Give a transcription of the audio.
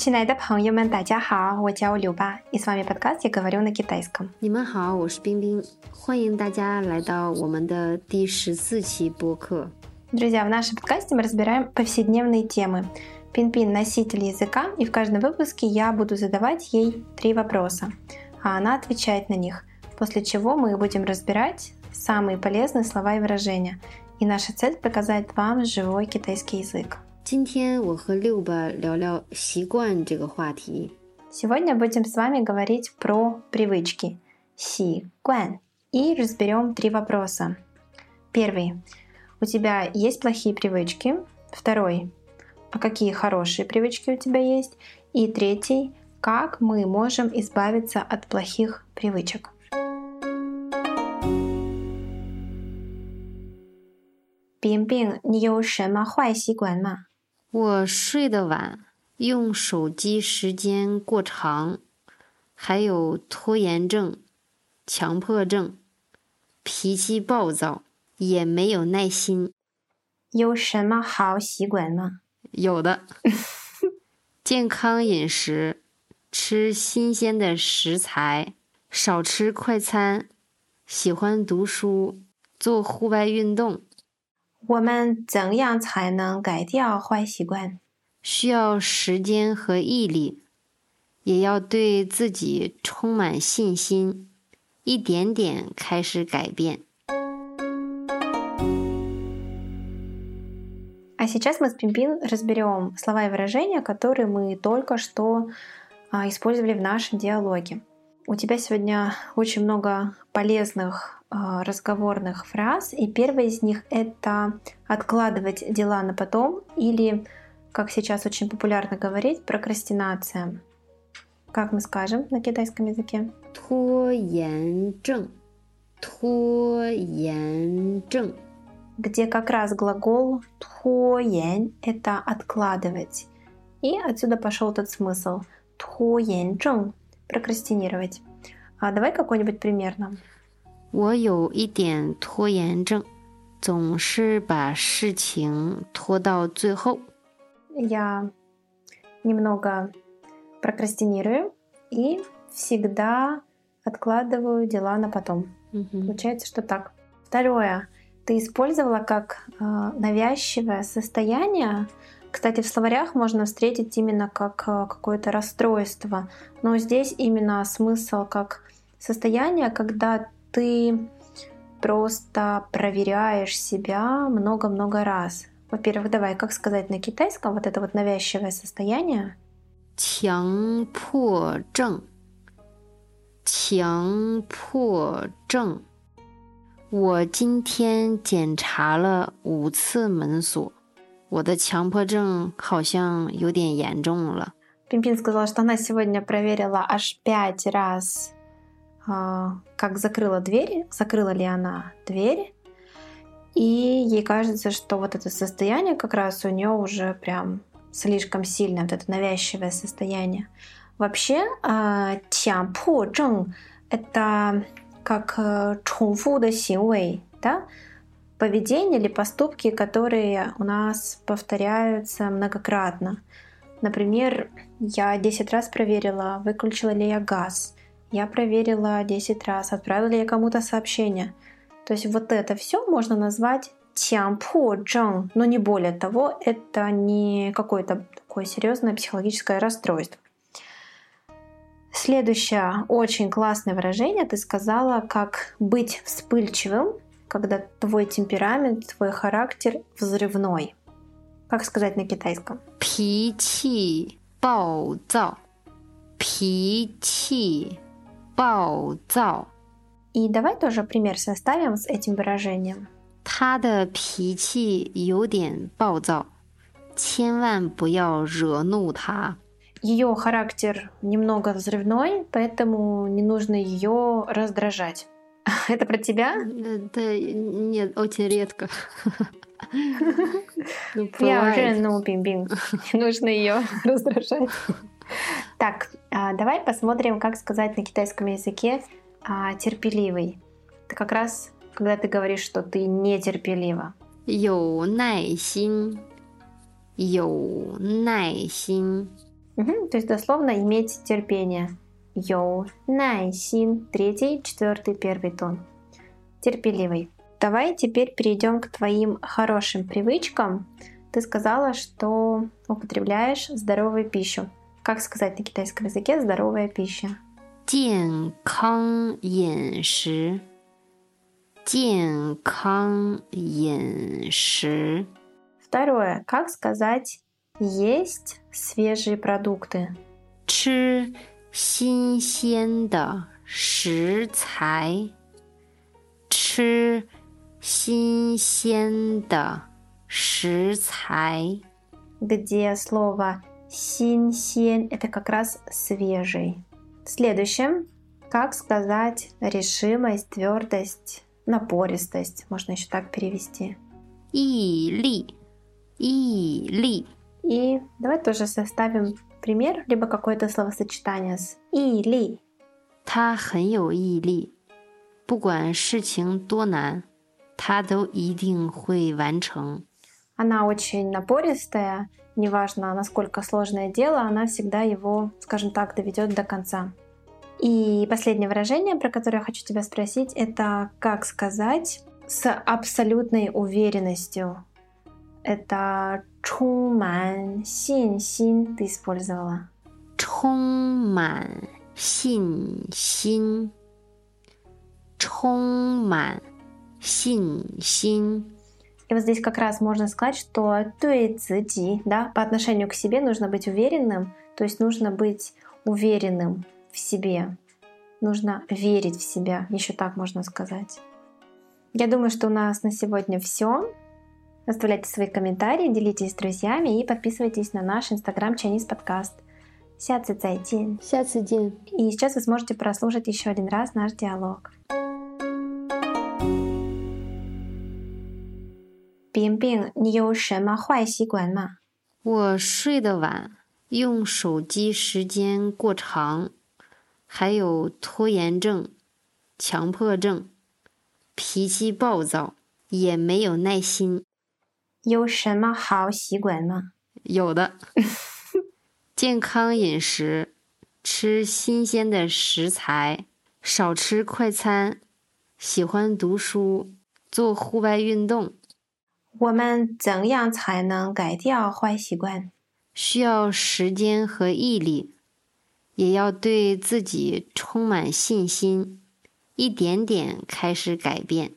亲爱的朋友们，大家好，我叫刘巴，и с вами подкаст «Я говорю на китайском». 你们好，我是冰冰，欢迎大家来到我们的第十四期播客。 Друзья, в нашем подкасте мы разбираем повседневные темы. Пин-пин – носитель языка, и в каждом выпуске я буду задавать ей три вопроса, а она отвечает на них, после чего мы будем разбирать самые полезные слова и выражения. И наша цель – показать вам живой китайский язык. 今天我和六吧聊聊习惯这个话题。 Сегодня будем с вами говорить про привычки, си, гуан, и разберем три вопроса. Первый. У тебя есть плохие привычки? Второй. А какие хорошие привычки у тебя есть? И третий. Как мы можем избавиться от плохих привычек? 冰冰，你有什么坏习惯吗？ 我睡得晚，用手机时间过长，还有拖延症、强迫症，脾气暴躁，也没有耐心。有什么好习惯吗？有的，健康饮食，吃新鲜的食材，少吃快餐，喜欢读书，做户外运动。我们怎样才能改掉坏习惯？需要时间和毅力，也要对自己充满信心，一点点开始改变。 А сейчас мы с Пимпин разберем слова и выражения, которые мы только что а, использовали в нашем диалоге. У тебя сегодня очень много полезных а, разговорных фраз, и первая из них это откладывать дела на потом или, как сейчас очень популярно говорить, прокрастинация. Как мы скажем на китайском языке? 拖延症，拖延症， где как раз глагол «拖延» — это «откладывать». И отсюда пошел тот смысл «拖延症» — прокрастинировать. А давай какой-нибудь пример нам. 我有一点拖延症，总是把事情拖到最后。 Я немного прокрастинирую и всегда откладываю дела на потом. 嗯哼， Получается, что так. Второе. Ты использовала как э, навязчивое состояние. Кстати, в словарях можно встретить именно как э, какое-то расстройство. Но здесь именно смысл как состояние, когда ты просто проверяешь себя много-много раз. Во-первых, давай, как сказать на китайском вот это вот навязчивое состояние? 强迫症，强迫症。我今天检查了五次门锁， 我的强迫症好像有点严重了。 Пимпин сказала, что она сегодня проверила аж пять раз, а, как закрыла дверь, закрыла ли она дверь. И ей кажется, что вот это состояние как раз у нее уже прям слишком сильное, вот это навязчивое состояние. Вообще, а, 强迫症— это как э, 重复的行为, да? поведение или поступки, которые у нас повторяются многократно. Например, я 10 раз проверила, выключила ли я газ. Я проверила 10 раз, отправила ли я кому-то сообщение. То есть вот это все можно назвать тянпу джон. но не более того, это не какое-то такое серьезное психологическое расстройство. Следующее очень классное выражение ты сказала, как быть вспыльчивым когда твой темперамент, твой характер взрывной. Как сказать на китайском? 脾气暴躁，脾气暴躁。 И давай тоже пример составим с этим выражением. 他的脾气有点暴躁，千万不要惹怒他。 Ее характер немного взрывной, поэтому не нужно ее раздражать. Это про тебя? Э, да, нет, очень редко. Ну, Я уже ну бим-бим. Нужно ее раздражать. Так, а, давай посмотрим, как сказать на китайском языке а, терпеливый. Это как раз, когда ты говоришь, что ты нетерпелива. Йоу найсин. Йоу найсин. То есть дословно иметь терпение 有耐心. Третий, четвертый, первый тон. Терпеливый. Давай теперь перейдем к твоим хорошим привычкам. Ты сказала, что употребляешь здоровую пищу. Как сказать на китайском языке здоровая пища? 健康饮食，健康饮食。 Второе. Как сказать есть свежие продукты? 吃 新鲜的食材，吃新鲜的食材。 где слово «синсен» — это как раз свежий. Следующее. Как сказать решимость, твердость, напористость? Можно еще так перевести. 毅力，毅力。 И давай тоже составим пример, либо какое-то словосочетание с «или». 他很有毅力，不管事情多难，他都一定会完成。 Она очень напористая, неважно, насколько сложное дело, она всегда его, скажем так, доведет до конца. И последнее выражение, про которое я хочу тебя спросить, это как сказать с абсолютной уверенностью. это чуман син син ты использовала. Чуман син син. Чуман син син. И вот здесь как раз можно сказать, что туэцзи, да, по отношению к себе нужно быть уверенным, то есть нужно быть уверенным в себе, нужно верить в себя, еще так можно сказать. Я думаю, что у нас на сегодня все. Оставляйте свои комментарии, делитесь с друзьями и подписывайтесь на наш инстаграм Chinese подкаст. 下次再见. 下次见。 И сейчас вы сможете прослушать еще один раз наш диалог. 冰冰，你有什么坏习惯吗？我睡得晚，用手机时间过长，还有拖延症、强迫症，脾气暴躁，也没有耐心。 有什么好习惯吗？有的，健康饮食，吃新鲜的食材，少吃快餐，喜欢读书，做户外运动。我们怎样才能改掉坏习惯？需要时间和毅力，也要对自己充满信心，一点点开始改变。